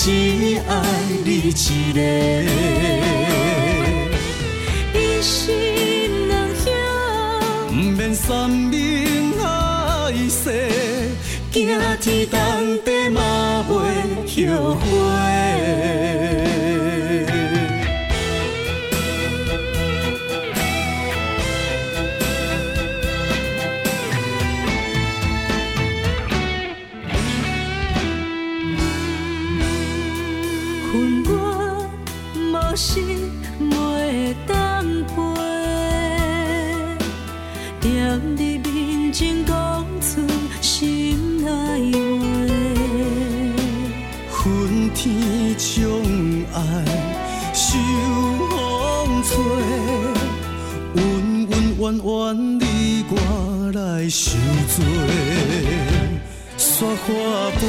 只爱你一个一心能向毋免三明仔细惊天动地嘛袂后悔。受罪，雪花飞，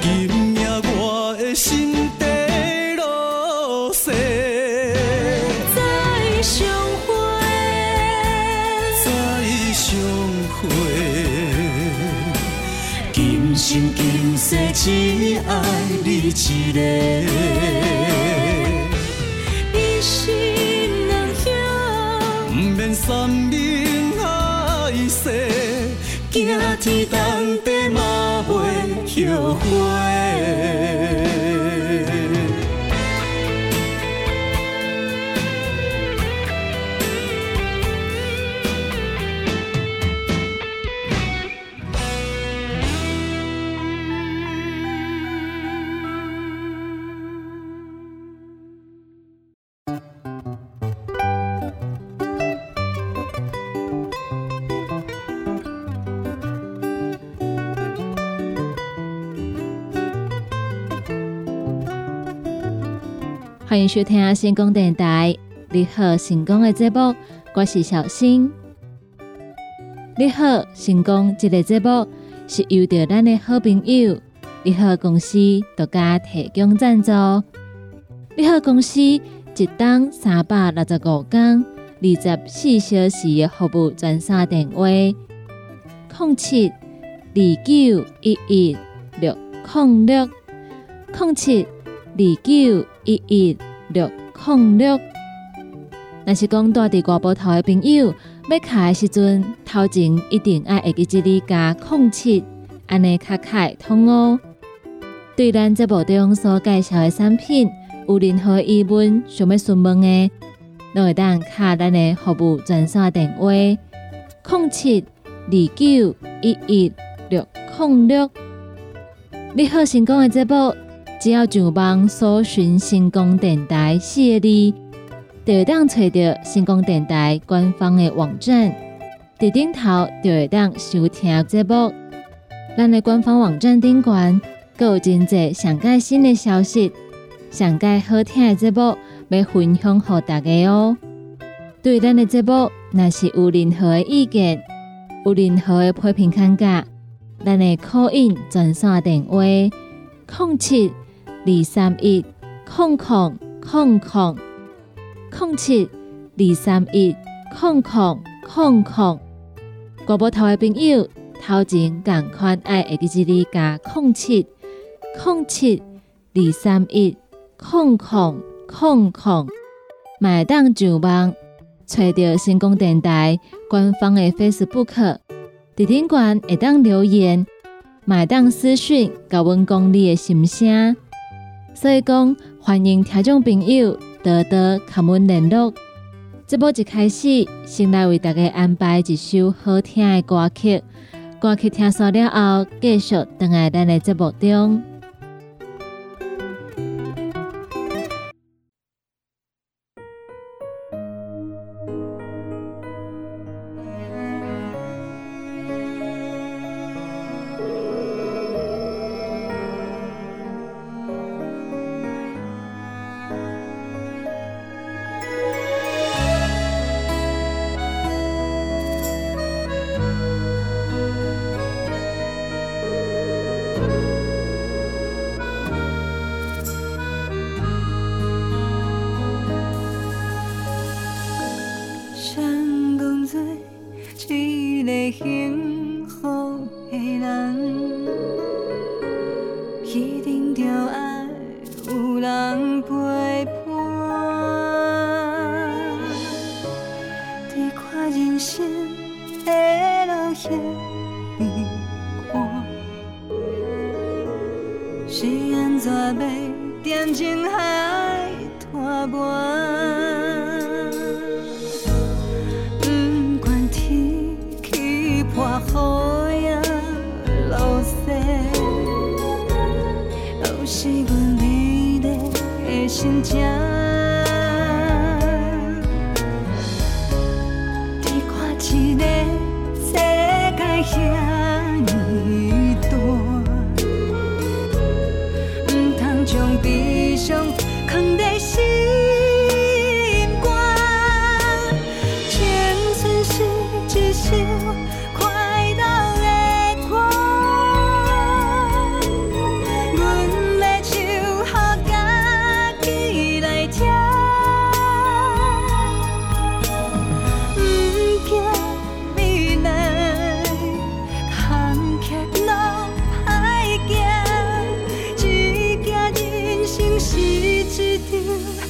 今夜我的心底落雪，再相会，再相会。今生今世只爱你一个，行天动地嘛袂后悔。欢迎收听新光电台。你好，成功的节目，我是小新。你好，成功这个节目是由着咱的好朋友你好公司独家提供赞助。你好公司一档三百六十五天二十四小时的服务专线电话：零七二九一一六零六零七。二九一一六零六，若是讲住伫外埔头的朋友，要卡的时阵，头前一定爱会记这里加空七，安尼卡卡通哦。对咱这部中所介绍的产品有任何疑问想要询问的，都会当卡咱的服务专线电话：零七二九一一六零六。你好，成功的节目，只要上网搜寻成功电台四个字，就会当找到成功电台官方的网站，伫顶头就会当收听节目。咱的官方网站顶端，阁有真侪上届新的消息，上届好听的节目要分享给大家哦。对咱的节目，若是有任何的意见，有任何的批评看价，咱的 call in 专线电话：零七二三一空空空空空七二三一空空空空。国宝头的朋友。头前赶快爱下伫这里加空七空七二三一空空空空，买当上网，找到成功电台官方的 Facebook，伫顶管会当留言，买当私讯，甲阮讲你的心声。所以讲，欢迎听众朋友多多甲阮联络。这波一开始，先来为大家安排一首好听的歌曲。歌曲听完了后，继续等来咱的节目中。路歹行只惊人生是一场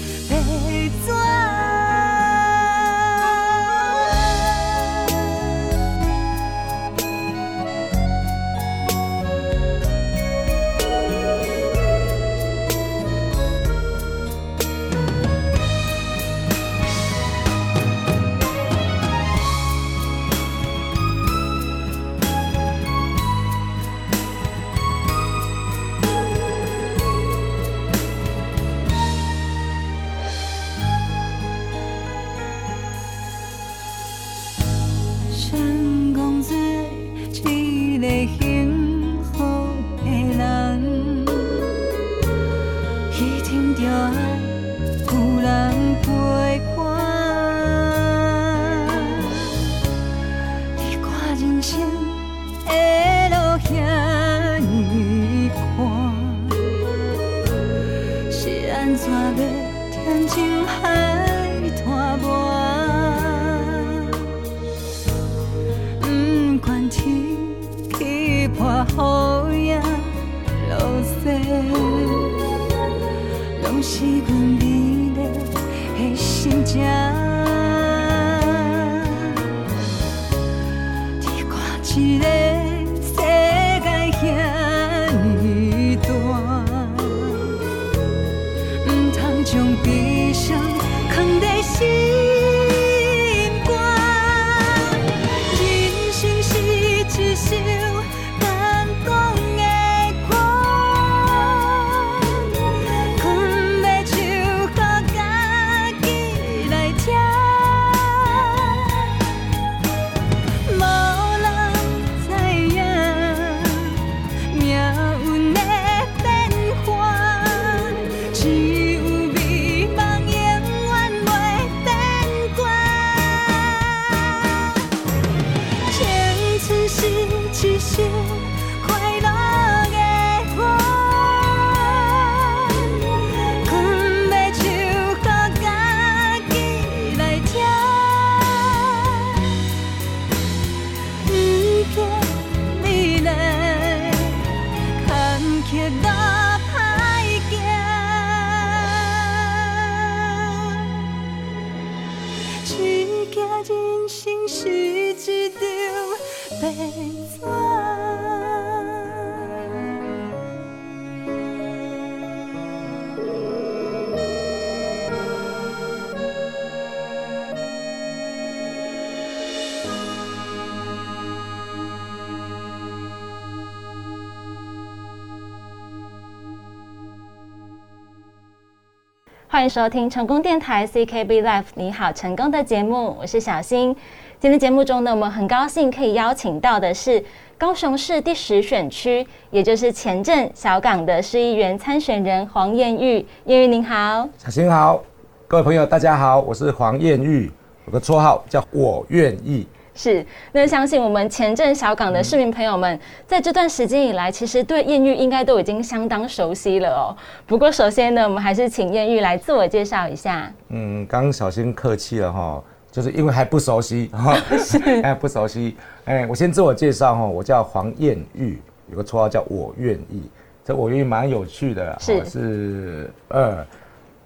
欢迎收听成功电台 CKB Life，你好，成功的节目，我是小新。今天节目中呢，我们很高兴可以邀请到的是高雄市第十选区，也就是前镇小港的市议员参选人黄燕玉。燕玉您好，小新好，各位朋友大家好，我是黄燕玉，有个绰号叫我愿意。是，那相信我们前镇小港的市民朋友们，在这段时间以来，其实对艳遇应该都已经相当熟悉了哦。不过，首先呢，我们还是请艳遇来自我介绍一下。嗯，刚小心客气了哈，就是因为还不熟悉哈 哎不熟悉。哎，我先自我介绍哈，我叫黄艳玉，有个绰号叫我愿意。这我愿意蛮有趣的，是是呃，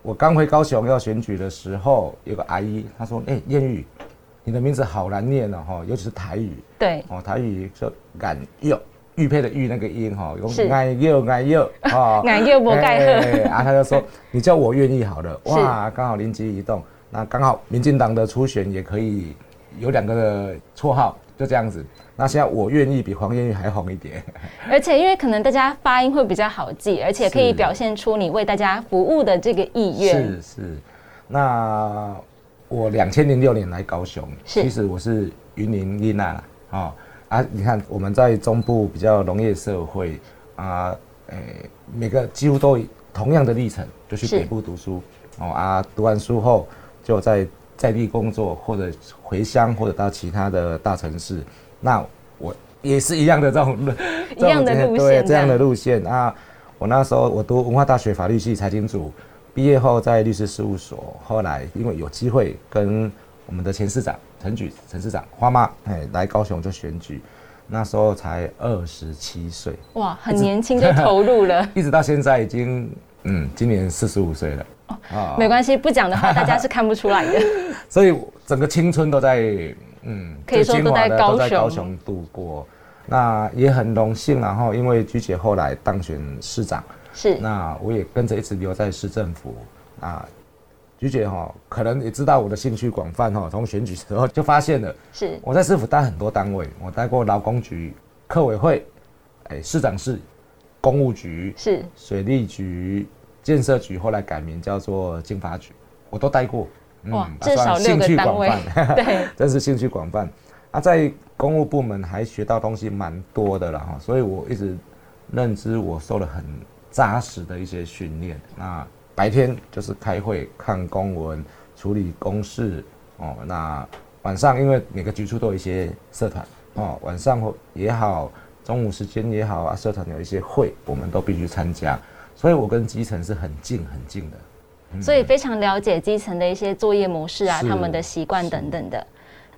我刚回高雄要选举的时候，有个阿姨她说，哎，艳玉。你的名字好难念哦，哈，尤其是台语。对，哦，台语说“敢佑”，玉佩的玉那个音哈，用“敢佑”“敢佑”啊，“敢佑”不盖赫。啊，他就说：“你叫我愿意好了。”哇，刚好灵机一动，那刚好民进党的初选也可以有两个绰号，就这样子。那现在我愿意比黄艳玉还红一点。而且因为可能大家发音会比较好记，而且可以表现出你为大家服务的这个意愿。是是，那。我两千零六年来高雄，其实我是云林丽娜啊啊！你看我们在中部比较农业社会啊，诶，每个几乎都同样的历程，就去北部读书哦啊，读完书后就在在地工作，或者回乡，或者到其他的大城市。那我也是一样的这种一样的路线，这样的路线啊。我那时候我读文化大学法律系财经组。毕业后在律师事务所，后来因为有机会跟我们的前市长陈举陈市长花妈哎来高雄就选举，那时候才二十七岁，哇，很年轻就投入了，一直到现在已经嗯今年四十五岁了，哦，没关系，不讲的话大家是看不出来的，所以整个青春都在嗯可以说都在高雄。高雄度过，那也很荣幸，然后因为菊姐后来当选市长。是，那我也跟着一直留在市政府。啊，菊姐哈，可能也知道我的兴趣广泛哈，从选举时候就发现了。是，我在市府待很多单位，我待过劳工局、客委会、哎市长室、公务局、是水利局、建设局，后来改名叫做经发局，我都待过。哇，至少六个单位，对，真是兴趣广泛。啊，在公务部门还学到东西蛮多的了哈，所以我一直认知我受了很。扎实的一些训练，那白天就是开会、看公文、处理公事哦。那晚上因为每个局处都有一些社团哦，晚上也好，中午时间也好啊，社团有一些会，我们都必须参加。所以我跟基层是很近很近的，所以非常了解基层的一些作业模式啊，他们的习惯等等的。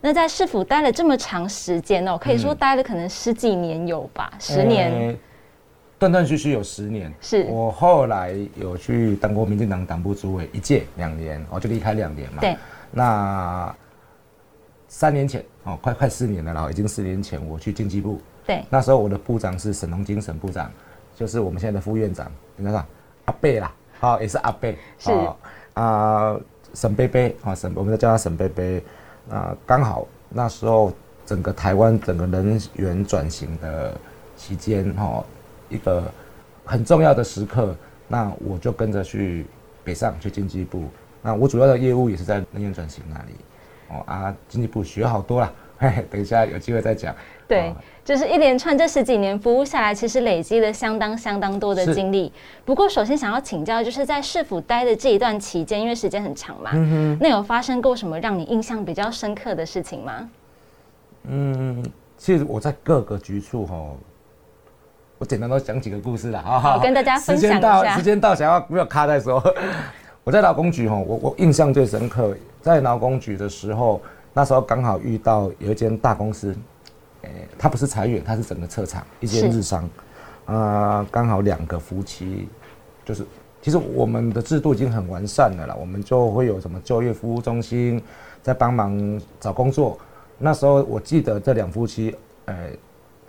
那在市府待了这么长时间哦，可以说待了可能十几年有吧，十年。断断续续有十年，是我后来有去当过民进党党部主委一届两年，我就离开两年嘛。对，那三年前哦，快快四年了，然后已经四年前我去经济部。对，那时候我的部长是沈龙金沈部长，就是我们现在的副院长，应该说阿贝啦，好也是阿贝。是啊，沈贝贝啊，沈我们都叫他沈贝贝。啊，刚好那时候整个台湾整个人员转型的期间哈。一个很重要的时刻，那我就跟着去北上去经济部。那我主要的业务也是在能源转型那里。哦啊，经济部学好多了，嘿，等一下有机会再讲。对，就是一连串这十几年服务下来，其实累积了相当相当多的经历。不过，首先想要请教，就是在市府待的这一段期间，因为时间很长嘛，嗯那有发生过什么让你印象比较深刻的事情吗？嗯，其实我在各个局处哈。我简单都讲几个故事了，好，跟大家分享一下。时间到，想要不要卡在说？我在劳工局哈，我我印象最深刻，在劳工局的时候，那时候刚好遇到有一间大公司，诶，它不是裁员，它是整个撤厂，一间日商，啊，刚好两个夫妻，就是，其实我们的制度已经很完善了啦，我们就会有什么就业服务中心，在帮忙找工作。那时候我记得这两夫妻，呃，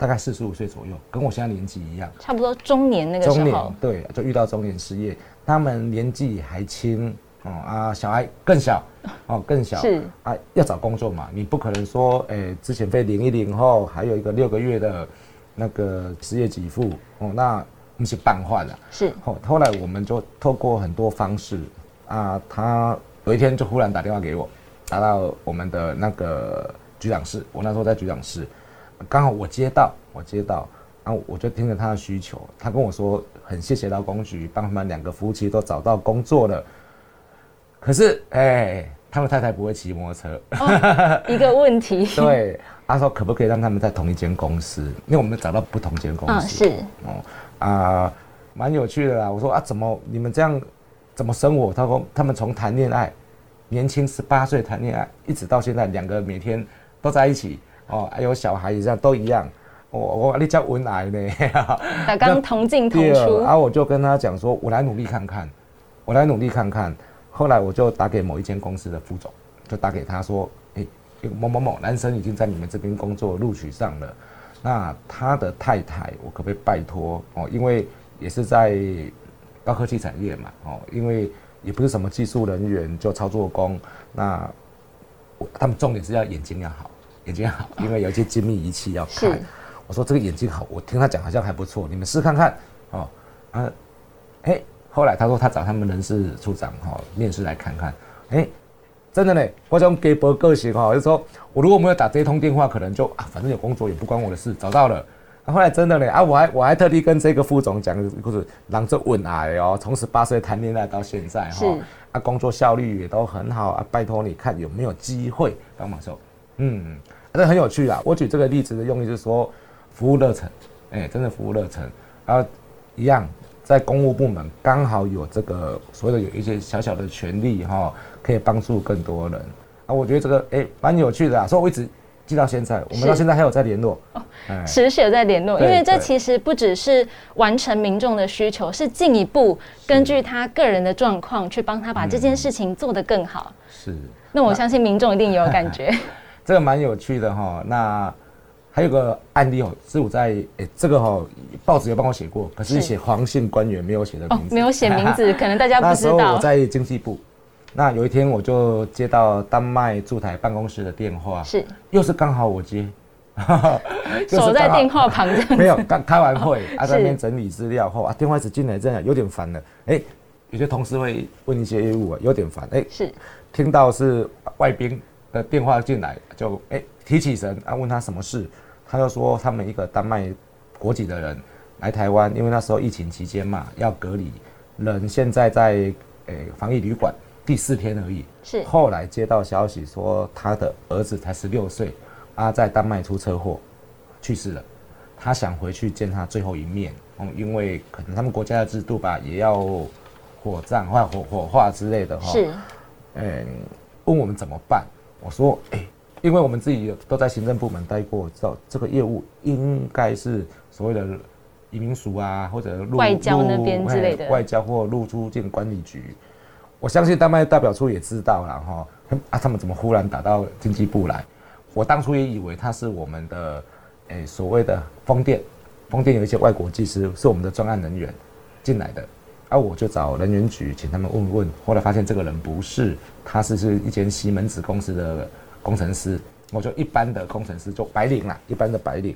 大概四十五岁左右，跟我现在年纪一样。差不多中年那个时中年候，对，就遇到中年失业，他们年纪还轻哦啊，小孩更小哦，更小 是啊，要找工作嘛，你不可能说，诶、之前被零一领后，还有一个六个月的那个失业给付哦，那不是办法了。是后后来我们就透过很多方式啊，他有一天就忽然打电话给我，打到我们的那个局长室，我那时候在局长室，刚好我接到，我接到，然后我就听了他的需求，他跟我说很谢谢劳工局帮他们两个夫妻都找到工作了，可是哎、他们太太不会骑摩托车，一个问题。对，他说可不可以让他们在同一间公司？因为我们找到不同间公嗯，司，是哦啊，蛮有趣的啦。我说啊，怎么你们这样怎么生活？他说他们从谈恋爱，年轻十八岁谈恋爱，一直到现在，两个每天都在一起哦，还有小孩也这样都一样。我我你叫文癌呢？打刚同进同出然，后我就跟他讲说，我来努力看看，我来努力看看。后来我就打给某一间公司的副总，就打给他说，诶、某某某男生已经在你们这边工作录取上了，那他的太太，我可不可以拜托哦？因为也是在高科技产业嘛，哦，因为也不是什么技术人员，就操作工，那我他们重点是要眼睛要好，眼睛好，因为有一些精密仪器要看是。我说这个眼睛好，我听他讲好像还不错，你们试看看哦。啊，哎、后来他说他找他们人事处长哈、哦、面试来看看，哎、真的呢，我这种给博个性哈，就是说我如果没有打这一通电话，可能就啊，反正有工作也不关我的事，找到了。啊、后来真的呢啊，我还我还特地跟这个副总讲，就是让这稳癌哦，从十八岁谈恋爱到现在哈、是啊，工作效率也都很好啊，拜托你看有没有机会帮忙说，嗯，那很有趣啊。我举这个例子的用意是说，服务热忱，哎、真的服务热忱，然后一样在公务部门刚好有这个所谓的有一些小小的权利哈、可以帮助更多人啊。我觉得这个哎蛮、有趣的啊，所以我一直记到现在，我们到现在还有在联络。哎持续有在联络，因为这其实不只是完成民众的需求，是进一步根据他个人的状况去帮他把这件事情做得更好。是，那我相信民众一定有感觉，这个蛮有趣的哈、那还有个案例哦，是我在诶、这个哈、报纸有帮我写过，可是是写黄姓官员没有写的哦名，字，没有写名字，可能大家不那时候我知道。在经济部，那有一天我就接到丹麦驻台办公室的电话，是又是刚好我接，守在电话旁这样。没有刚开完会啊，在那边整理资料后啊，电话一直进来，这样有点烦了。哎、有些同事会问一些业务啊，有点烦。哎、是听到是外宾的电话进来，就哎、提起神啊，问他什么事，他就说他们一个丹麦国籍的人来台湾，因为那时候疫情期间嘛，要隔离，人现在在诶、防疫旅馆第四天而已。是后来接到消息说他的儿子才十六岁，啊，在丹麦出车祸去世了，他想回去见他最后一面，哦，因为可能他们国家的制度吧，也要火葬或火火化之类的哈。是嗯，问我们怎么办？我说，哎、因为我们自己都在行政部门待过，知道这个业务应该是所谓的移民署啊，或者入外交那边之类的哎外交或入出境管理局。我相信丹麦代表处也知道了哈，啊，他们怎么忽然打到经济部来？我当初也以为他是我们的，诶、所谓的风电，风电有一些外国技师是我们的专案人员进来的，啊，我就找人员局请他们问问，后来发现这个人不是，他是是一间西门子公司的工程师，我就一般的工程师，就白领啦，一般的白领。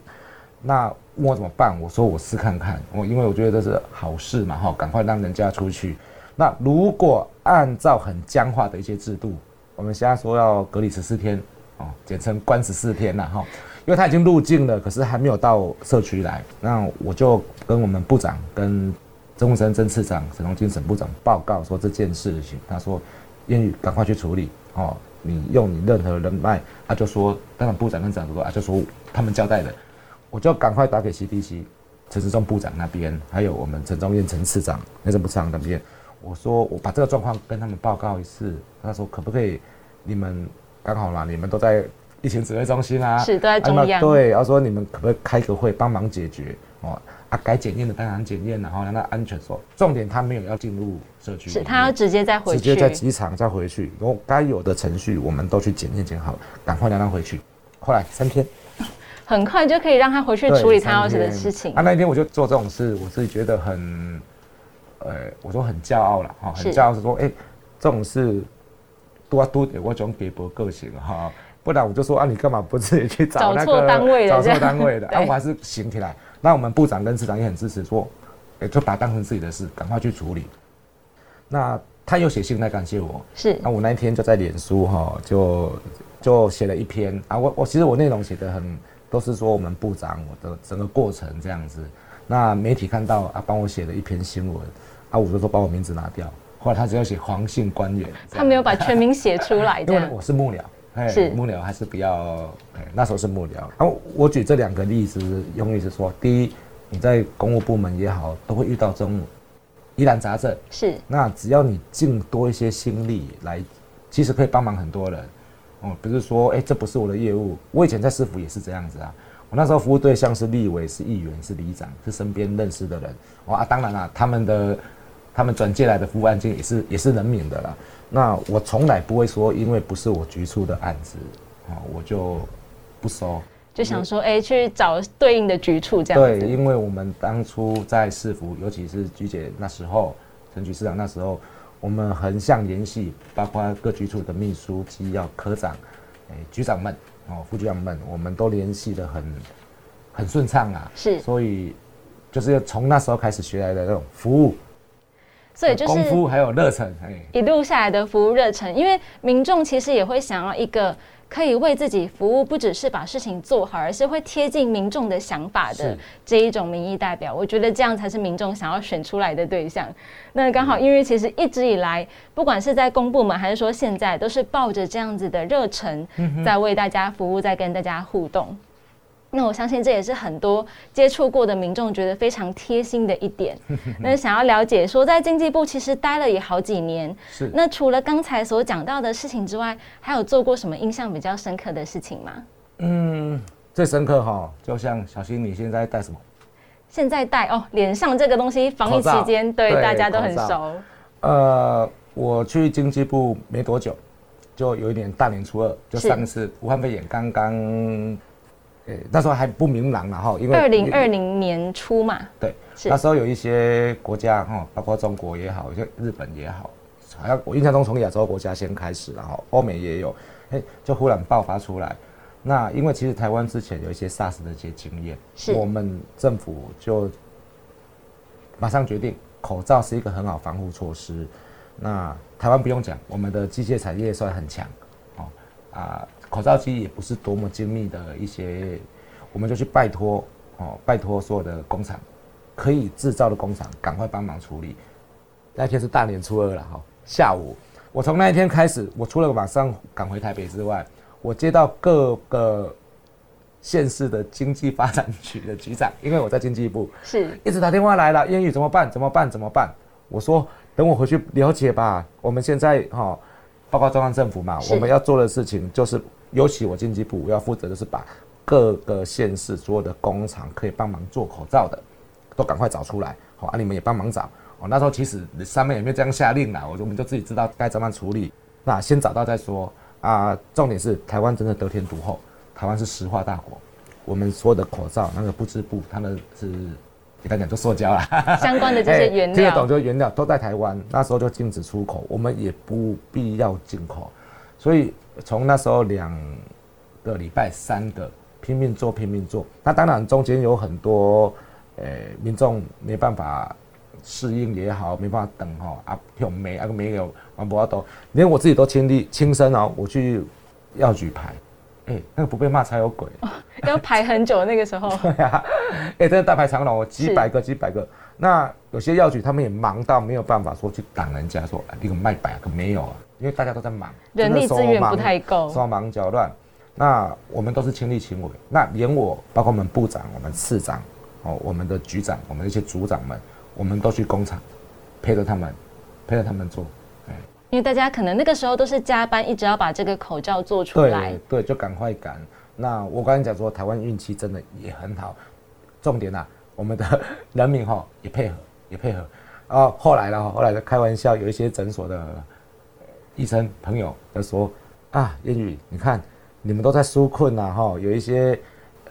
那问我怎么办？我说我试看看，我因为我觉得这是好事嘛，哈，赶快让人家出去。那如果按照很僵化的一些制度，我们现在说要隔离十四天，哦，简称关十四天了哈，因为他已经入境了，可是还没有到社区来，那我就跟我们部长、跟曾武生曾次长、沈荣金沈部长报告说这件事情，他说愿意赶快去处理哦，你用你任何人脉，他就说，当然部长跟长说啊，就说他们交代的，我就赶快打给 CDC 陈时中部长那边，还有我们陈忠燕陈市长、内政部长那边，我说我把这个状况跟他们报告一次，他说可不可以，你们刚好啦，你们都在疫情指挥中心啊，是都在中央。啊对，然后说你们可不可以开个会帮忙解决哦？啊，该检验的当然检验，然后让它安全说。重点他没有要进入社区，是他要直接再回去，直接在机场再回去，然后该有的程序我们都去检验检好，赶快让他回去。后来三天很快就可以让他回去对处理他要三天的事情啊，。那一天我就做这种事，我自己觉得很，呃，我说很骄傲了哈，很是骄傲是说，哎、这种事多啊多点我种给博个性哈，不然我就说啊，你干嘛不自己去找那个找错单位的找错单位的，啊，我还是行起来。那我们部长跟市长也很支持，说，哎、就把它当成自己的事，赶快去处理。那他又写信来感谢我，是那我那一天就在脸书哈，就就写了一篇啊，我我其实我内容写的很都是说我们部长我的整个过程这样子。那媒体看到啊，帮我写了一篇新闻啊，我就说把我名字拿掉。后来他只要写黄姓官员，他没有把全名写出来，这因为我是幕僚，哎是幕僚还是比较，哎，那时候是幕僚。然后我举这两个例子，用意是说，第一，你在公务部门也好，都会遇到这种疑难杂症。是那只要你尽多一些心力来，其实可以帮忙很多人。哦，不是说，哎、这不是我的业务。我以前在市府也是这样子啊。我那时候服务对象是立委、是议员、是里长，是身边认识的人。哦啊，当然啦，他们的他们转借来的服务案件也是也是人民的啦。那我从来不会说，因为不是我局处的案子，啊，我就不收。就想说，哎，去找对应的局处这样对，因为我们当初在市府，尤其是局姐那时候，陈局市长那时候，我们横向联系，包括各局处的秘书、机要、科长、哎局长们、哦副局长们，我们都联系的很很顺畅啊。是所以就是从那时候开始学来的那种服务、所以就是功夫还有热忱，哎，一路下来的服务热忱，因为民众其实也会想要一个可以为自己服务，不只是把事情做好，而是会贴近民众的想法的这一种民意代表。我觉得这样才是民众想要选出来的对象。那刚好，因为其实一直以来，不管是在公部门还是说现在，都是抱着这样子的热忱，在为大家服务，在跟大家互动。那我相信这也是很多接触过的民众觉得非常贴心的一点。那想要了解说，在经济部其实待了也好几年，是那除了刚才所讲到的事情之外，还有做过什么印象比较深刻的事情吗？嗯，最深刻哈，就像小新你现在戴什么？现在戴哦，脸上这个东西，防疫期间对对大家都很熟，呃，我去经济部没多久，就有一年大年初二，就上一次武汉肺炎刚刚，呃、那时候还不明朗了哈，因为二零二零年初嘛，对，那时候有一些国家哈，包括中国也好，像日本也好，好像我印象中从亚洲国家先开始，然后欧美也有，哎、就忽然爆发出来。那因为其实台湾之前有一些 SARS 的一些经验，是我们政府就马上决定口罩是一个很好防护措施。那台湾不用讲，我们的机械产业算很强，哦啊，口罩机也不是多么精密的一些，我们就去拜托哦，拜托所有的工厂可以制造的工厂赶快帮忙处理。那天是大年初二了哈，下午我从那一天开始，我除了马上赶回台北之外，我接到各个县市的经济发展局的局长，因为我在经济部，是一直打电话来了，英语怎么办？怎么办？怎么办？我说等我回去了解吧。我们现在哈、报告中央政府嘛，我们要做的事情就是，尤其我经济部我要负责的是把各个县市所有的工厂可以帮忙做口罩的，都赶快找出来。好、啊，你们也帮忙找。哦，那时候其实上面也没有这样下令啦，我就我们就自己知道该怎么处理。那先找到再说啊。重点是台湾真的得天独厚，台湾是石化大国，我们所有的口罩那个不织布，他们是简单讲就塑胶啦。相关的这些原料听得懂，就原料都在台湾，那时候就禁止出口，我们也不必要进口，所以从那时候两个礼拜、三个拼命做、拼命做。那当然中间有很多呃民众没办法适应也好，没办法等哈啊，有没啊没有完不要都，连我自己都亲历亲身哦，我去药局排，哎、那个不被骂才有鬼。要排很久那个时候，对啊，哎、真的大排长龙，几百个、几百个。那有些药局他们也忙到没有办法说去挡人家说，啊你个卖百个没有啊，因为大家都在忙，人力资源不太够手忙脚乱。那我们都是亲力亲为，那连我，包括我们部长、我们次长、哦，我们的局长、我们一些组长们，我们都去工厂陪着他们，陪着他们做。哎因为大家可能那个时候都是加班，一直要把这个口罩做出来对。对，就赶快赶。那我刚才讲说，台湾运气真的也很好。重点啊，我们的人民哈也配合，也配合。啊，后来了，后来就开玩笑，有一些诊所的医生朋友他说啊，燕宇，你看你们都在纾困呐，哈，有一些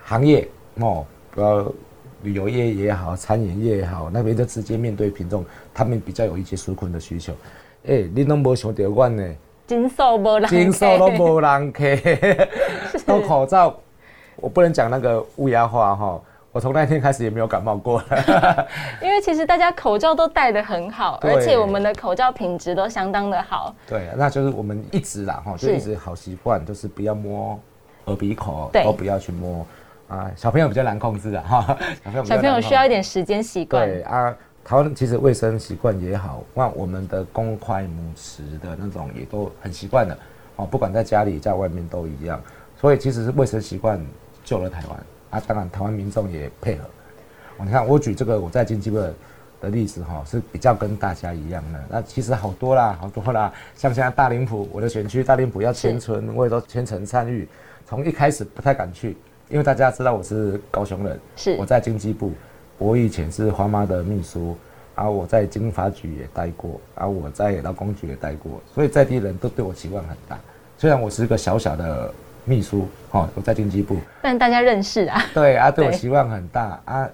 行业哦，不要旅游业也好，餐饮业也好，那边就直接面对群众，他们比较有一些纾困的需求。哎，你都没想到阮呢？金寿无人，金寿都无人客，都口罩，我不能讲那个乌鸦话哈。我从那天开始也没有感冒过了，因为其实大家口罩都戴得很好，而且我们的口罩品质都相当的好。对，那就是我们一直啦哈，就一直好习惯，就是不要摸耳鼻口，都不要去摸啊。小朋友比较难控制的哈，小朋友需要一点时间习惯。对啊，台湾其实卫生习惯也好，那我们的公筷母匙的那种也都很习惯了哦，不管在家里在外面都一样，所以其实是卫生习惯救了台湾。啊，当然，台湾民众也配合。你看，我举这个我在经济部的例子哈，是比较跟大家一样的。那其实好多啦，好多啦。像现在大林埔，我的选区大林埔要迁村，我也都全程参与。从一开始不太敢去，因为大家知道我是高雄人，是我在经济部，我以前是花妈的秘书，啊，我在经发局也待过，啊，我在劳工局也待过，所以在地人都对我期望很大。虽然我是一个小小的。秘书，哦，我在经济部，但大家认识啊。对啊，对我期望很大啊。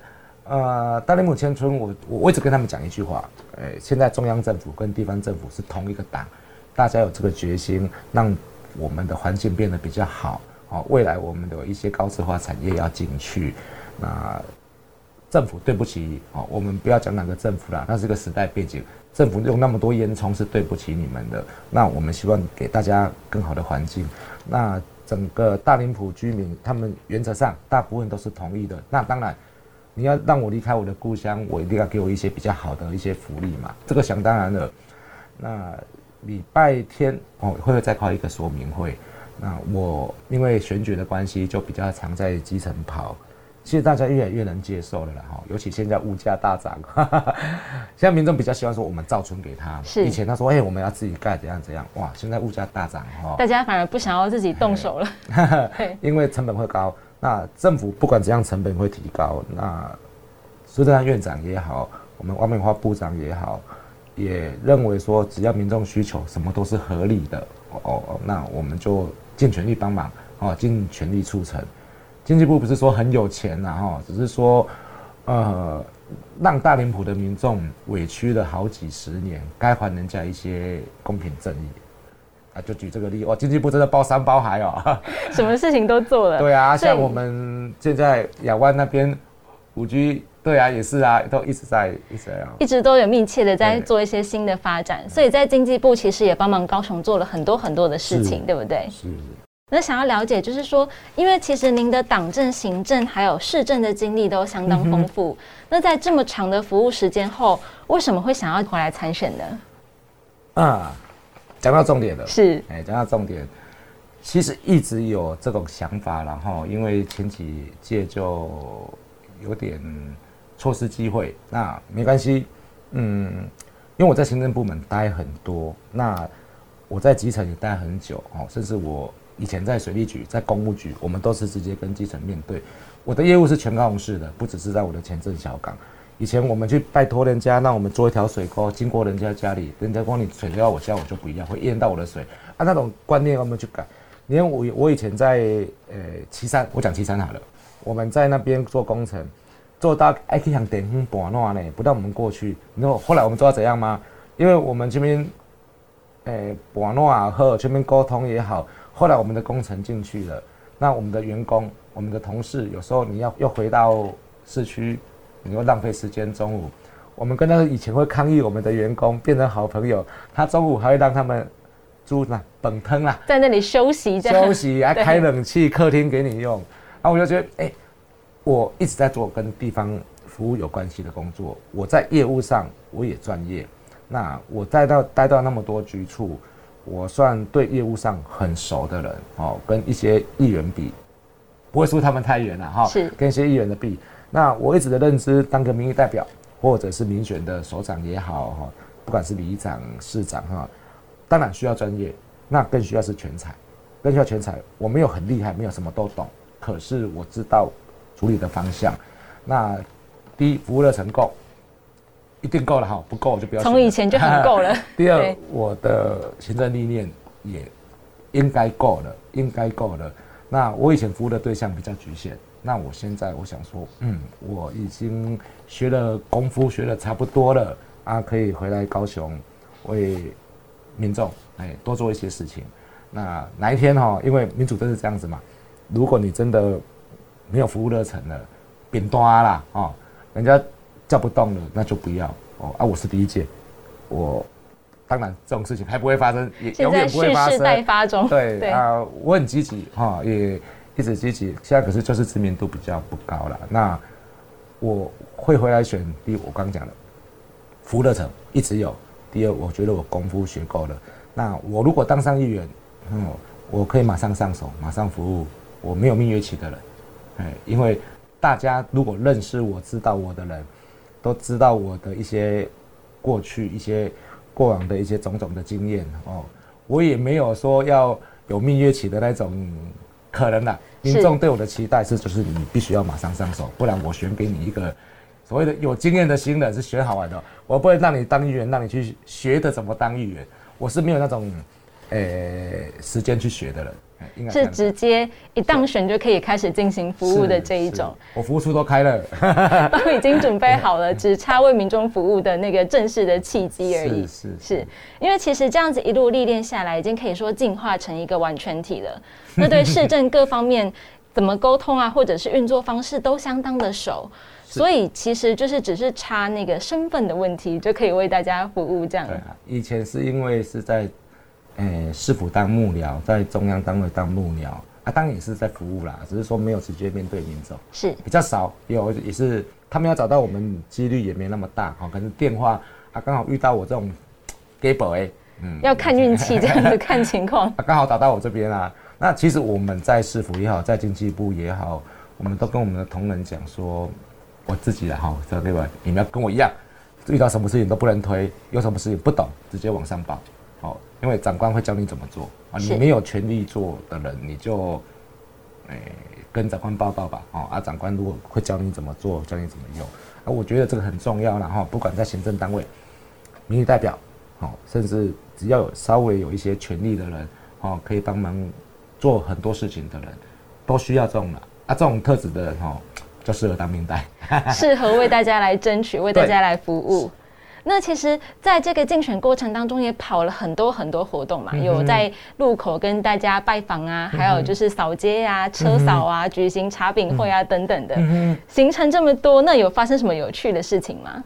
呃，大林木千村，我我一直跟他们讲一句话，哎，现在中央政府跟地方政府是同一个党，大家有这个决心，让我们的环境变得比较好。哦，未来我们的一些高质化产业要进去，那政府对不起，哦，我们不要讲哪个政府啦，那是个时代背景，政府用那么多烟囱是对不起你们的。那我们希望给大家更好的环境，那。整个大林浦居民，他们原则上大部分都是同意的。那当然，你要让我离开我的故乡，我一定要给我一些比较好的一些福利嘛。这个想当然了。那礼拜天哦，会会再开一个说明会？那我因为选举的关系，就比较常在基层跑。其实大家越来越能接受了啦，哈，尤其现在物价大涨，现在民众比较希望说我们造存给他。是以前他说，哎，我们要自己盖怎样怎样，哇，现在物价大涨，哈，大家反而不想要自己动手了，因为成本会高。那政府不管怎样，成本会提高。那苏贞昌院长也好，我们汪明花部长也好，也认为说，只要民众需求，什么都是合理的，哦哦，那我们就尽全力帮忙，哦，尽全力促成。经济部不是说很有钱呐，哈，只是说，呃，让大林埔的民众委屈了好几十年，该还人家一些公平正义，啊，就举这个例，哇，经济部真的包山包海哦，什么事情都做了。对啊，像我们现在亚湾那边五 G，对啊，也是啊，都一直在一直在，一直都有密切的在做一些新的发展，所以在经济部其实也帮忙高雄做了很多很多的事情，对不对？是。那想要了解，就是说，因为其实您的党政、行政还有市政的经历都相当丰富。那在这么长的服务时间后，为什么会想要回来参选呢？啊，讲到重点了，是，哎，讲到重点，其实一直有这种想法，然后因为前几届就有点错失机会，那没关系，嗯，因为我在行政部门待很多，那我在基层也待很久，哦，甚至我。以前在水利局、在公务局，我们都是直接跟基层面对。我的业务是全高雄市的，不只是在我的前镇小港。以前我们去拜托人家，让我们做一条水沟，经过人家家里，人家光你水都要我家，我就不一样，会淹到我的水。啊，那种观念我们去改。你看我，我以前在呃岐山，我讲岐山好了，我们在那边做工程，做到爱去向电风板乱呢，不让我们过去。你知道后来我们做到怎样吗？因为我们这边，诶，板乱和这边沟通也好。后来我们的工程进去了，那我们的员工、我们的同事，有时候你要又回到市区，你又浪费时间。中午，我们跟那个以前会抗议我们的员工变成好朋友，他中午还会让他们租那本汤啊，在那里休息，休息 还开冷气，客厅给你用。啊，我就觉得，哎，我一直在做跟地方服务有关系的工作，我在业务上我也专业。那我待到待到那么多局处。我算对业务上很熟的人哦，跟一些议员比，不会输他们太远了哈。是跟一些议员的比，那我一直的认知，当个民意代表或者是民选的首长也好哈，不管是里长、市长哈，当然需要专业，那更需要是全才，更需要全才。我没有很厉害，没有什么都懂，可是我知道处理的方向。那第一，服务热忱够，一定够了哈，不够我就不要。从以前就很够了。第二，我的行政历练也应该够了，应该够了。那我以前服务的对象比较局限，那我现在我想说，嗯，我已经学了功夫，学的差不多了啊，可以回来高雄为民众哎多做一些事情。那哪一天哈、因为民主真是这样子嘛，如果你真的没有服务热忱了，扁端啦哦，人家叫不动了，那就不要哦啊！我是第一届，我当然这种事情还不会发生，也永远不会发生。发中。对啊、我很积极哈、也一直积极。现在可是就是知名度比较不高了。那我会回来选第一，我刚刚讲的服务热忱一直有。第二，我觉得我功夫学够了。那我如果当上议员，嗯，我可以马上上手，马上服务。我没有蜜月期的人，哎，因为大家如果认识我、知道我的人，都知道我的一些过去、一些过往的一些种种的经验哦。我也没有说要有蜜月期的那种可能啦。是民众对我的期待是，就是你必须要马上上手，不然我选给你一个所谓的有经验的新人是选好玩的，我不会让你当议员，让你去学的怎么当议员。我是没有那种，呃、时间去学的人，是直接一当选就可以开始进行服务的这一种，我服务处都开了，都已经准备好了，只差为民众服务的那个正式的契机而已。是是是因为其实这样子一路历练下来，已经可以说进化成一个完全体了。那对市政各方面 怎么沟通啊，或者是运作方式都相当的熟，所以其实就是只是差那个身份的问题，就可以为大家服务这样对。啊，以前是因为是在，诶、市府当幕僚，在中央单位当幕僚，啊，当然也是在服务啦，只是说没有直接面对民众，是比较少，有也是他们要找到我们几率也没那么大，哈，可能电话啊刚好遇到我这种 gay boy，嗯，要看运气，这样子看情况。啊，刚好打到我这边啊。那其实我们在市府也好，在经济部也好，我们都跟我们的同仁讲说，我自己的哈，对吧？你们要跟我一样，遇到什么事情都不能推，有什么事情不懂，直接往上报。好，因为长官会教你怎么做啊，你没有权利做的人，你就，诶、跟长官报告吧。哦，啊，长官如果会教你怎么做，教你怎么用，啊，我觉得这个很重要然后不管在行政单位、民意代表，哦，甚至只要有稍微有一些权利的人，哦，可以帮忙做很多事情的人，都需要这种的啊，这种特质的人，哦，就适合当兵带。适合为大家来争取，为大家来服务。那其实，在这个竞选过程当中，也跑了很多很多活动嘛，有在路口跟大家拜访啊，还有就是扫街啊、车扫啊、举行茶饼会啊等等的，行程这么多，那有发生什么有趣的事情吗？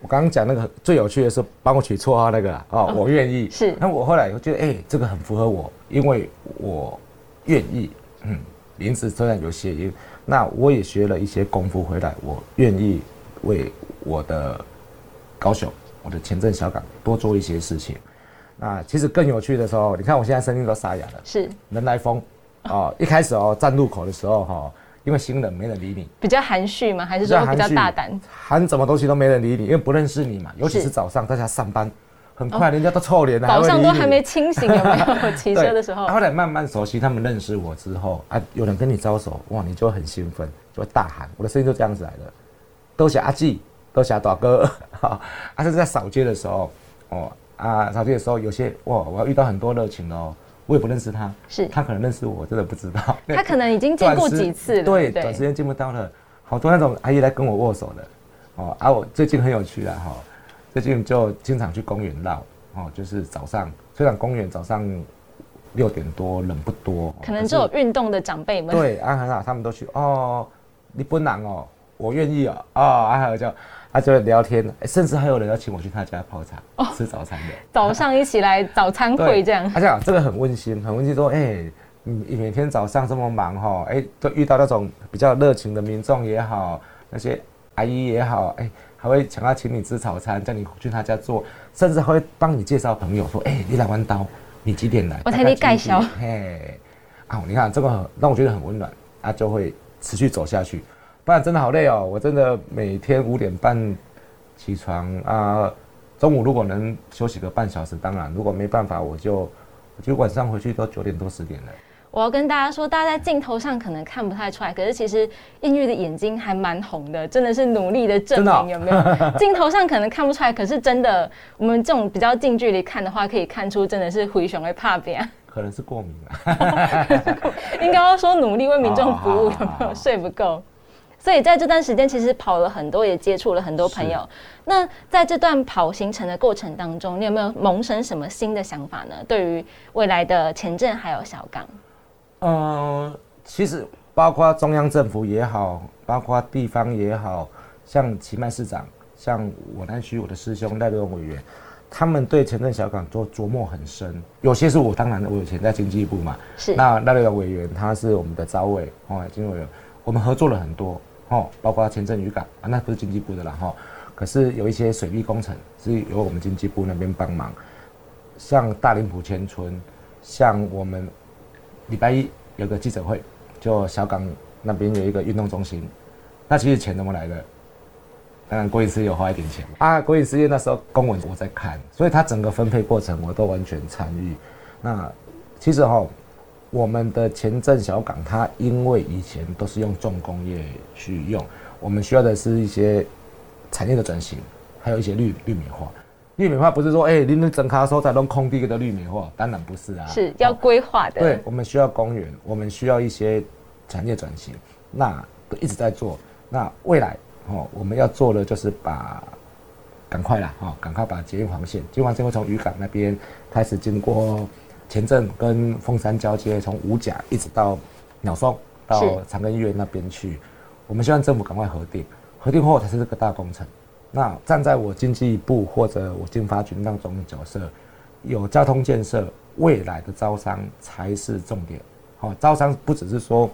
我刚刚讲那个最有趣的是帮我取绰号那个啊哦，我愿意。是那我后来我觉得，哎、这个很符合我，因为我愿意。嗯，名字虽然有谐音，那我也学了一些功夫回来，我愿意为我的高雄、我的前镇小港多做一些事情。那其实更有趣的时候，你看我现在声音都沙哑了，是人来疯哦。一开始哦，站路口的时候哈、因为行人没人理你，比较含蓄吗？还是说比较大胆？喊什么东西都没人理你，因为不认识你嘛。尤其是是早上大家上班，很快人家都臭脸了，早上都还没清醒，有没有 骑车的时候？后来慢慢熟悉，他们认识我之后啊，有人跟你招手，哇，你就很兴奋，就会大喊，我的声音就这样子来的。都是阿季，都是大哥，哈，啊是在扫街的时候，哦啊扫街的时候，有些哇，我要遇到很多热情哦，我也不认识他，是。他可能认识我，我真的不知道。他可能已经见过几次了，对，短时间见不到了，好多那种阿姨来跟我握手的，哦，啊，我最近很有趣啊，哈、最近就经常去公园绕，哦，就是早上，虽然公园早上六点多人不多，可能是只有运动的长辈们，对啊，很好，他们都去哦，你不难哦，我愿意哦，哦，啊，还有叫。他就聊天，哎甚至还有人要请我去他家泡茶、吃早餐的。早上一起来早餐会对这样。他讲这个很温馨，很温馨，说，哎、你每天早上这么忙哈，哎、都遇到那种比较热情的民众也好，那些阿姨也好，哎、还会想要请你吃早餐，叫你去他家做，甚至还会帮你介绍朋友，说，哎、你来弯刀，你几点来？我替你介绍点嘿，啊，你看这个很让我觉得很温暖，啊，就会持续走下去，不然真的好累哦，我真的每天五点半起床啊，中午如果能休息个半小时，当然如果没办法，我就我就晚上回去都九点多十点了。我要跟大家说，大家在镜头上可能看不太出来，可是其实印玉的眼睛还蛮红的，真的是努力的证明，有没有？镜头上可能看不出来，可是真的，我们这种比较近距离看的话，可以看出真的是灰熊会怕扁。可能是过敏了。应该要说努力为民众服务，有没有 睡不够？所以在这段时间，其实跑了很多，也接触了很多朋友。那在这段跑行程的过程当中，你有没有萌生什么新的想法呢？对于未来的前镇还有小港，嗯，其实包括中央政府也好，包括地方也好，像奇迈市长，像我南区我的师兄赖瑞荣委员，他们对前镇小港都琢磨很深。有些是我当然我以前在经济部嘛，是那赖瑞荣委员他是我们的招委哦，经济委员，我们合作了很多哦，包括前镇渔港啊，那不是经济部的啦哈、可是有一些水利工程是由我们经济部那边帮忙，像大林埔前村，像我们礼拜一有个记者会，就小港那边有一个运动中心，那其实钱怎么来的？当然国营事业有花一点钱嘛啊，国营事业那时候公文我在看，所以它整个分配过程我都完全参与。那其实哈、我们的前镇小港，它因为以前都是用重工业去用，我们需要的是一些产业的转型，还有一些绿绿美化。绿美化不是说，哎、你们整卡收才弄空地的绿美化，当然不是啊，是要规划的。对，我们需要公园，我们需要一些产业转型，那都一直在做。那未来哦，我们要做的就是把赶快啦，哈、赶快把捷运黄线，捷运黄线会从渔港那边开始经过前镇跟凤山交接，从五甲一直到鸟松到长庚医院那边去。我们希望政府赶快核定，核定后才是这个大工程。那站在我经济部或者我经发局那种角色，有交通建设，未来的招商才是重点。好、招商不只是说，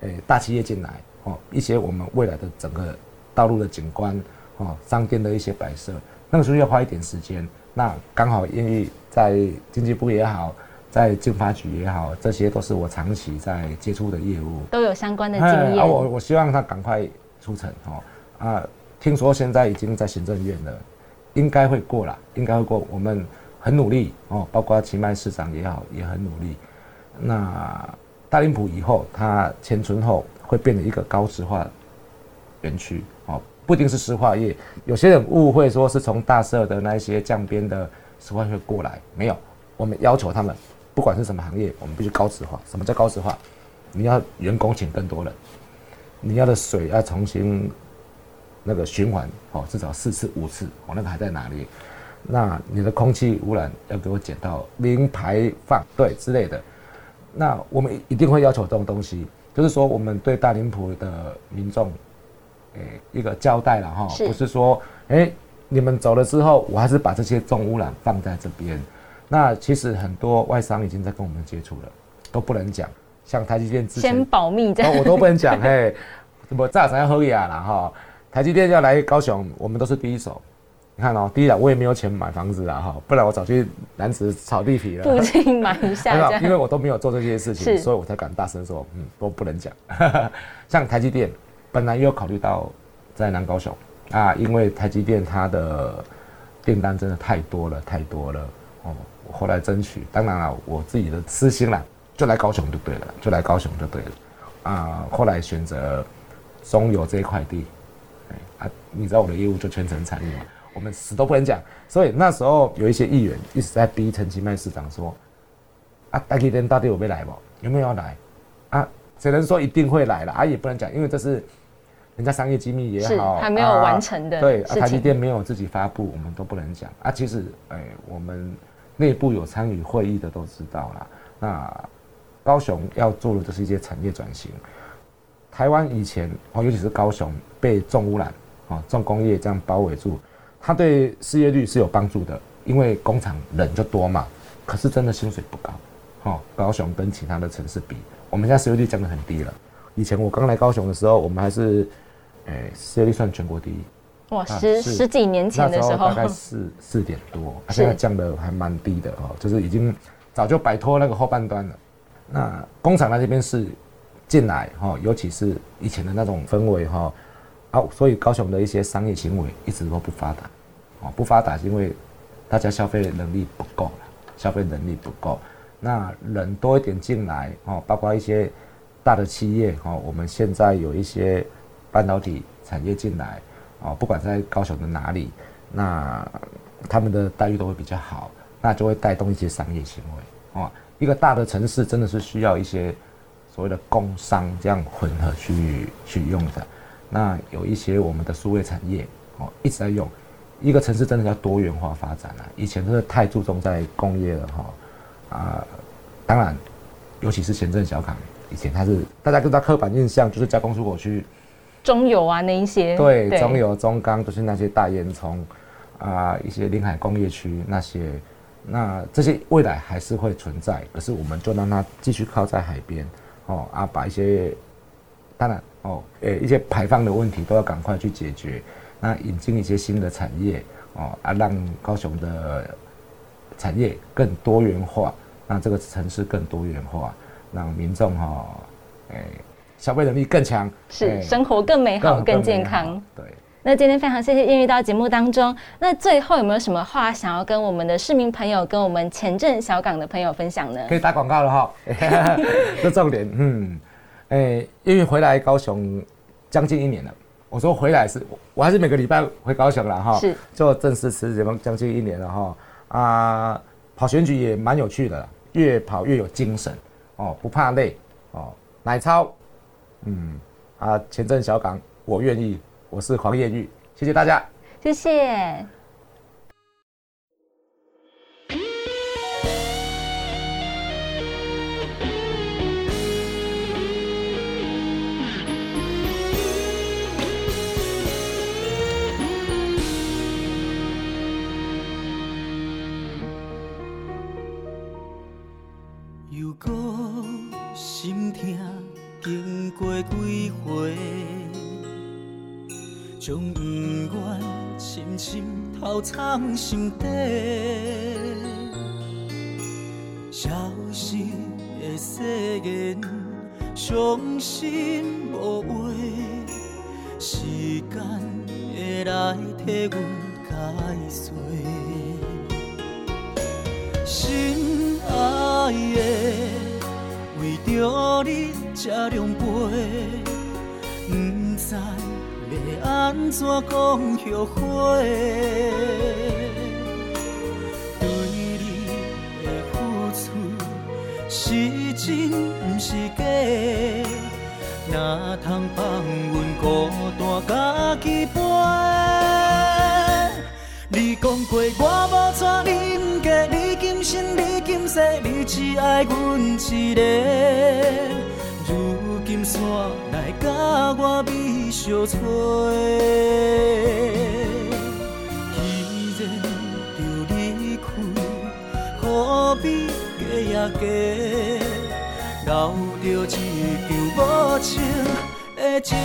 诶、大企业进来，哦，一些我们未来的整个道路的景观，哦，商店的一些摆设，那个时候要花一点时间。那刚好愿意在经济部也好，在经发局也好，这些都是我长期在接触的业务。都有相关的哎经验。啊，我我希望他赶快出城哦。啊，听说现在已经在行政院了，应该会过了，应该会过。我们很努力哦，包括奇迈市长也好，也很努力。那大林埔以后，它前村后会变成一个高石化园区哦，不一定是石化业。有些人误会说是从大社的那些降边的石化业过来，没有。我们要求他们，不管是什么行业，我们必须高质化。什么叫高质化？你要员工请更多人，你要的水要重新那个循环哦，至少四次五次哦，那个还在哪里？那你的空气污染要给我减到零排放，对之类的。那我们一定会要求这种东西，就是说我们对大林埔的民众，诶、一个交代了哈，不是说，诶、你们走了之后，我还是把这些重污染放在这边。那其实很多外商已经在跟我们接触了，都不能讲。像台积电之前先保密这哦，样。我都不能讲，嘿，什么炸啥要喝呀啦哈。台积电要来高雄，我们都是第一手。你看哦，第一啊，我也没有钱买房子啦哈，不然我早去南子炒地皮了。附近买一下。因为我都没有做这些事情，所以我才敢大声说，嗯，都不能讲。像台积电，本来也有考虑到在南高雄啊，因为台积电它的订单真的太多了，太多了哦。我后来争取，当然了，我自己的私心啦，就来高雄就对了，就来高雄就对了啊。后来选择中油这一块地，哎啊，你知道我的业务就全程参与嘛，我们死都不能讲。所以那时候有一些议员一直在逼陈其迈市长说，啊，台积电到底有没有来不？有没有要来？啊，只能说一定会来了，啊，也不能讲，因为这是人家商业机密也好，还没有啊完成的对，台积电没有自己发布，我们都不能讲啊。其实，哎，我们内部有参与会议的都知道啦。那高雄要做的就是一些产业转型。台湾以前哦，尤其是高雄被重污染啊，重工业这样包围住，它对失业率是有帮助的，因为工厂人就多嘛。可是真的薪水不高，哦，高雄跟其他的城市比，我们现在失业率降得很低了。以前我刚来高雄的时候，我们还是，诶、失业率算全国第一。哇，啊十是。十几年前的时候那大，概四四点多，啊现在降的还蛮低的哦，就是已经早就摆脱那个后半段了。那工厂那这边是进来哈、哦，尤其是以前的那种氛围哈、啊，所以高雄的一些商业行为一直都不发达，哦，不发达是因为大家消费能力不够了，消费能力不够，那人多一点进来哦，包括一些大的企业哦，我们现在有一些半导体产业进来哦，不管在高雄的哪里，那他们的待遇都会比较好，那就会带动一些商业行为哦。一个大的城市真的是需要一些所谓的工商这样混合去去用的。那有一些我们的数位产业哦一直在用，一个城市真的要多元化发展啊。以前真的太注重在工业了哈啊，当然，尤其是前镇小港，以前它是大家跟它刻板印象就是加工出口区，中油啊那一些，对，中油、中钢都是那些大烟囱啊，一些临海工业区那些，那这些未来还是会存在，可是我们就让它继续靠在海边哦啊，把一些当然。哦，诶，一些排放的问题都要赶快去解决。那引进一些新的产业，哦啊，让高雄的产业更多元化，让这个城市更多元化，让民众哈，诶，消费能力更强，是生活更美好、更健康。对。那今天非常谢谢艳遇到节目当中。那最后有没有什么话想要跟我们的市民朋友、跟我们前镇小港的朋友分享呢？可以打广告了哈，这重点，嗯。哎，因为回来高雄将近一年了，我说回来是，我还是每个礼拜回高雄了哈，是，就正式辞职将近一年了哈，啊，跑选举也蛮有趣的，越跑越有精神，哦，不怕累，哦，奶超，嗯，啊，前镇小港，我愿意，我是黄艳玉，谢谢大家，谢谢。过几回将不愿深深偷藏心底，消失的誓言，伤心无话，时间会来替阮解释。心爱的，为着你这两杯，不知。要安怎讲后悔？对你的付出是真不是假？哪通放阮孤单家己飞？你讲过我无错，你不嫁，你今生你今世，你只爱阮一个。如今山来甲我微笑吹，既然就离开，何必假呀假，留着一场无情的情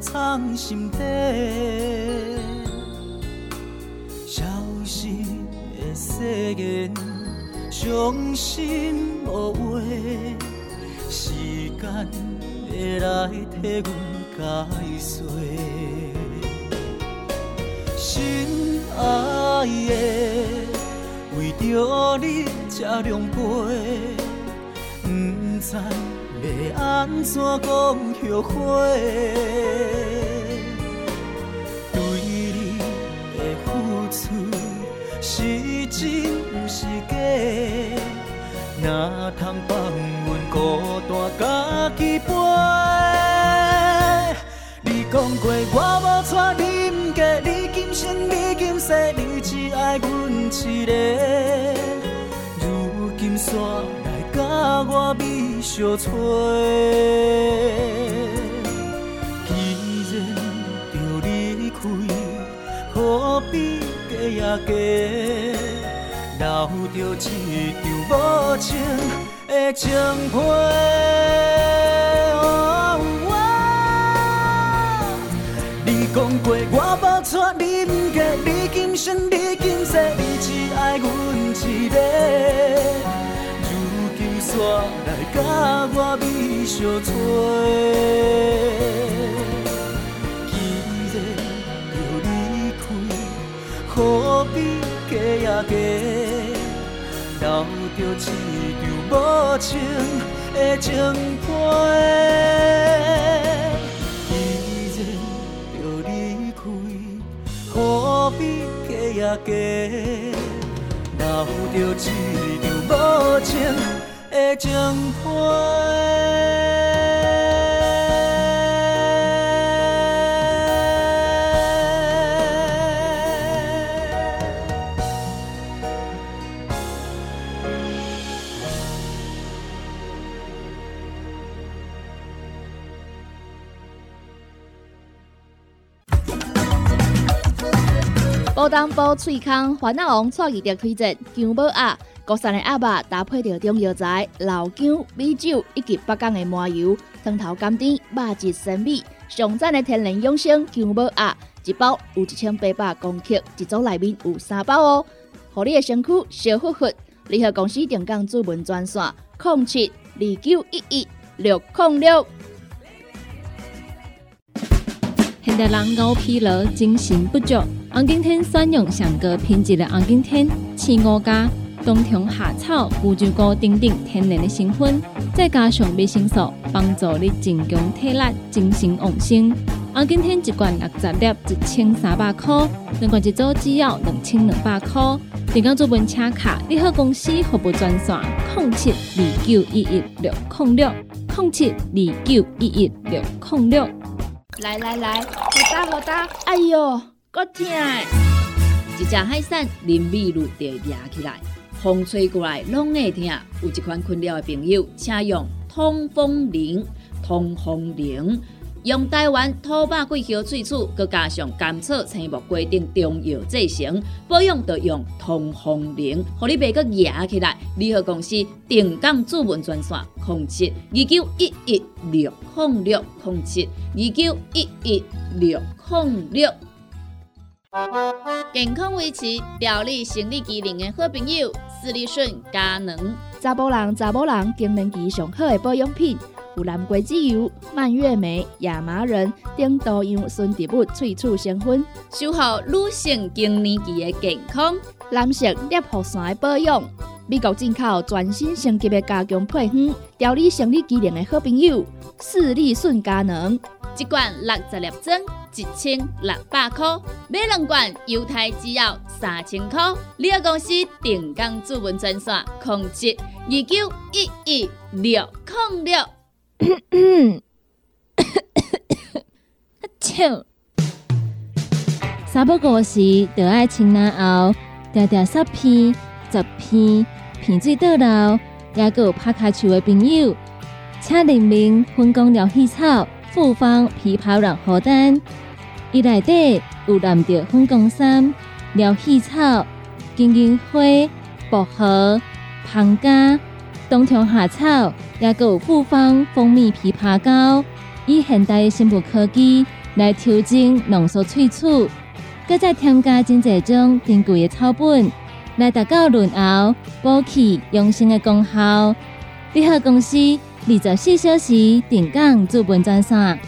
藏心底，消失的誓言，伤心无话，时间会来替阮解释。心爱的，为着你这两杯，不知。要安怎讲后悔？对你的付出是真不是假？哪通放阮孤单家己飞？你讲过我无错，你不嫁，你今生你今世，你只爱阮一个。如今煞。甲我微笑吹，既然着离开，何必假呀假，留着一场无情的情批。你讲过我无错，你毋嫁，你今生你今世，你只爱阮一个。如今煞来甲我美相找。何必假呀假，留着一场无情的情批。既然要离开，何必假呀假，留着一场无情的情批。高当煲脆康，烦恼王创意的推荐姜母鸭，国产的鸭肉搭配着中药材、老姜、米酒以及北港的麻油，汤头甘甜，肉质鲜美，上赞的天然养生姜母鸭，一包有一千八百公克，一组内面有三包哦，互你的身躯小呼呼。联合公司定岗主文专线：零七二九一一六零六。现代人熬疲劳，精神不足。红景天选用上高品质的红景天青乌加冬虫夏草、乌鸡菇等等天然的成分，再加上维生素，帮助你增强体力、精神旺盛。啊，今天一罐六十粒，一千三百块；两罐一组只要两千两百块。订购做本车卡，你好公司服务专线：零七二九一一六零六零七二九一一六零六。来来来，好打好打！哎呦，够痛！一只海扇林密路就压起来，风吹过来拢会疼。有一款困扰的朋友，请用通风铃，通风铃。用台湾土八桂花萃取，佮加上甘草、青木规定中药制成，保养要用通风灵，互你袂佮压起来。联合公司定岗主文专线：控制二九一一六零六控制二九一一六控六。健康维持、调理生理机能的好朋友，斯利顺佳能，查甫人、查甫人更年期上好的保养品。有蓝桂枝油、蔓越莓、亚麻仁等多样纯植物萃取成分，守护女性更年期的健康。男性尿线的保养，美国进口全新升级的加强配方，调理生理机能的好朋友——视力顺佳能，一罐六十粒装，一千六百块；买两罐，犹太只要三千块。你个公司定岗主文专线：控制二九一一六零六。咳咳咳笑，三不五时就爱清凉后，条条十片、十片，片水倒流，也有拍卡球的朋友，请联名分工疗气草、复方枇杷软荷丹，伊内底有蓝着分工衫、疗气草、金银花、薄荷、胖加。冬虫夏草，也有复方蜂蜜枇杷膏，以现代生物科技来调整浓缩萃取，搁再添加真济种珍贵的草本，来达到润喉、补气、养生的功效。联合公司二十四小时定岗驻本专线：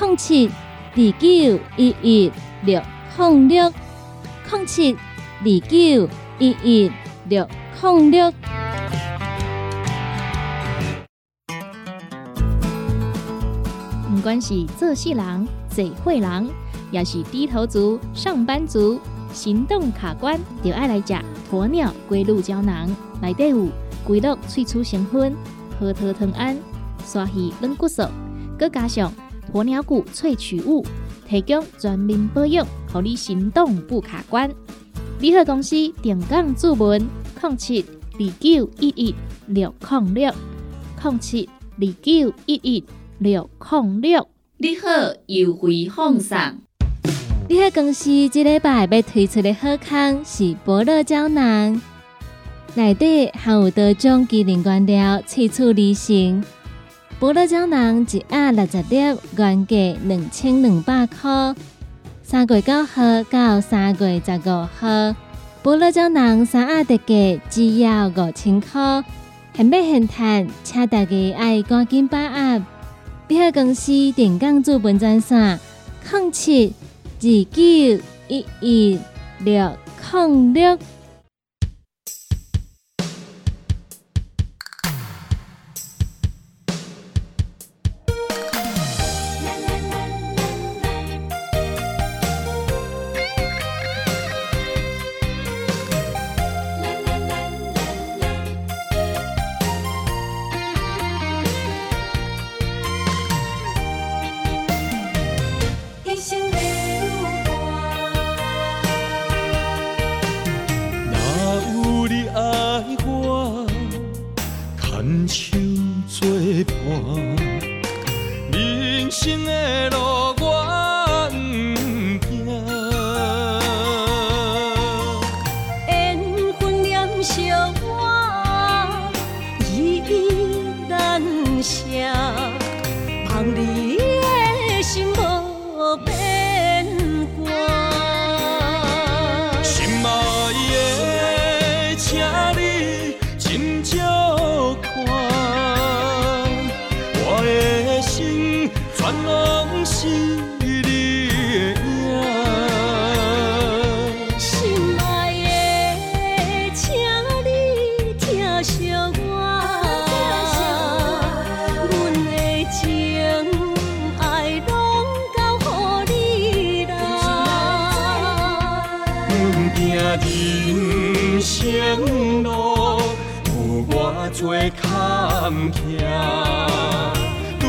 零七二九一一六零六零七二九一一六零六。不管是做事人、做会人，也是低头族、上班族，行动卡关，就爱来吃鸵鸟龟鹿胶囊。内底有龟鹿萃取成分，核桃藤胺、刷鱼软骨素，佮加上鸵鸟骨萃取物，提供全面保养，让你行动不卡关。联合公司定岗注文：零七二九一一六零六零七二九一一。六零六，你好，优惠放送。你喺公司这礼拜要推出的好康是伯乐胶囊，内底含有多种机能原料，气处离形。菠萝胶囊一盒六十粒，原价两千两百块。三月九号到三月十五号，菠萝胶囊三盒特价只要五千块，现买现赚，请大家爱赶紧把握。联合公司电工资本专线：零七二九一一六抗六。行人生路，有偌多坎坷，对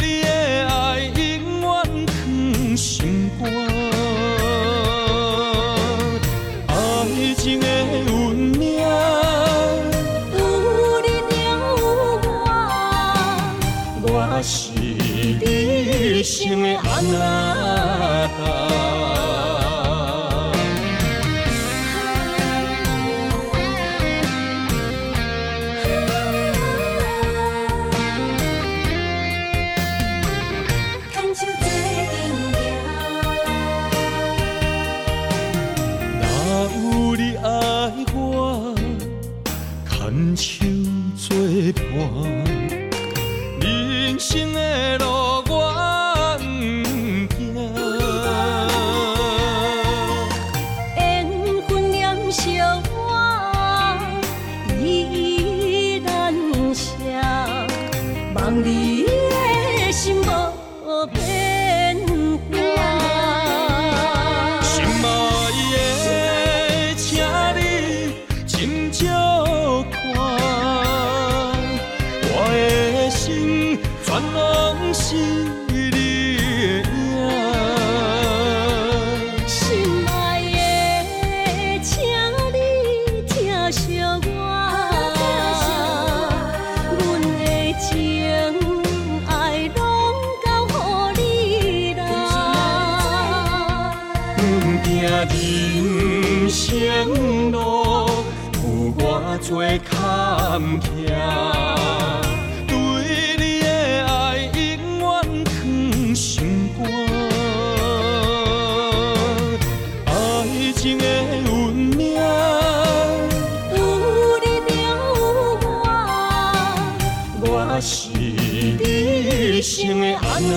你的爱永远藏心肝。爱情的运命，有你了有我，我是你一生的安那人生路，有偌多坎坷，对你的爱永远藏心肝。爱情的运命，有你了有我，我是你一生的安那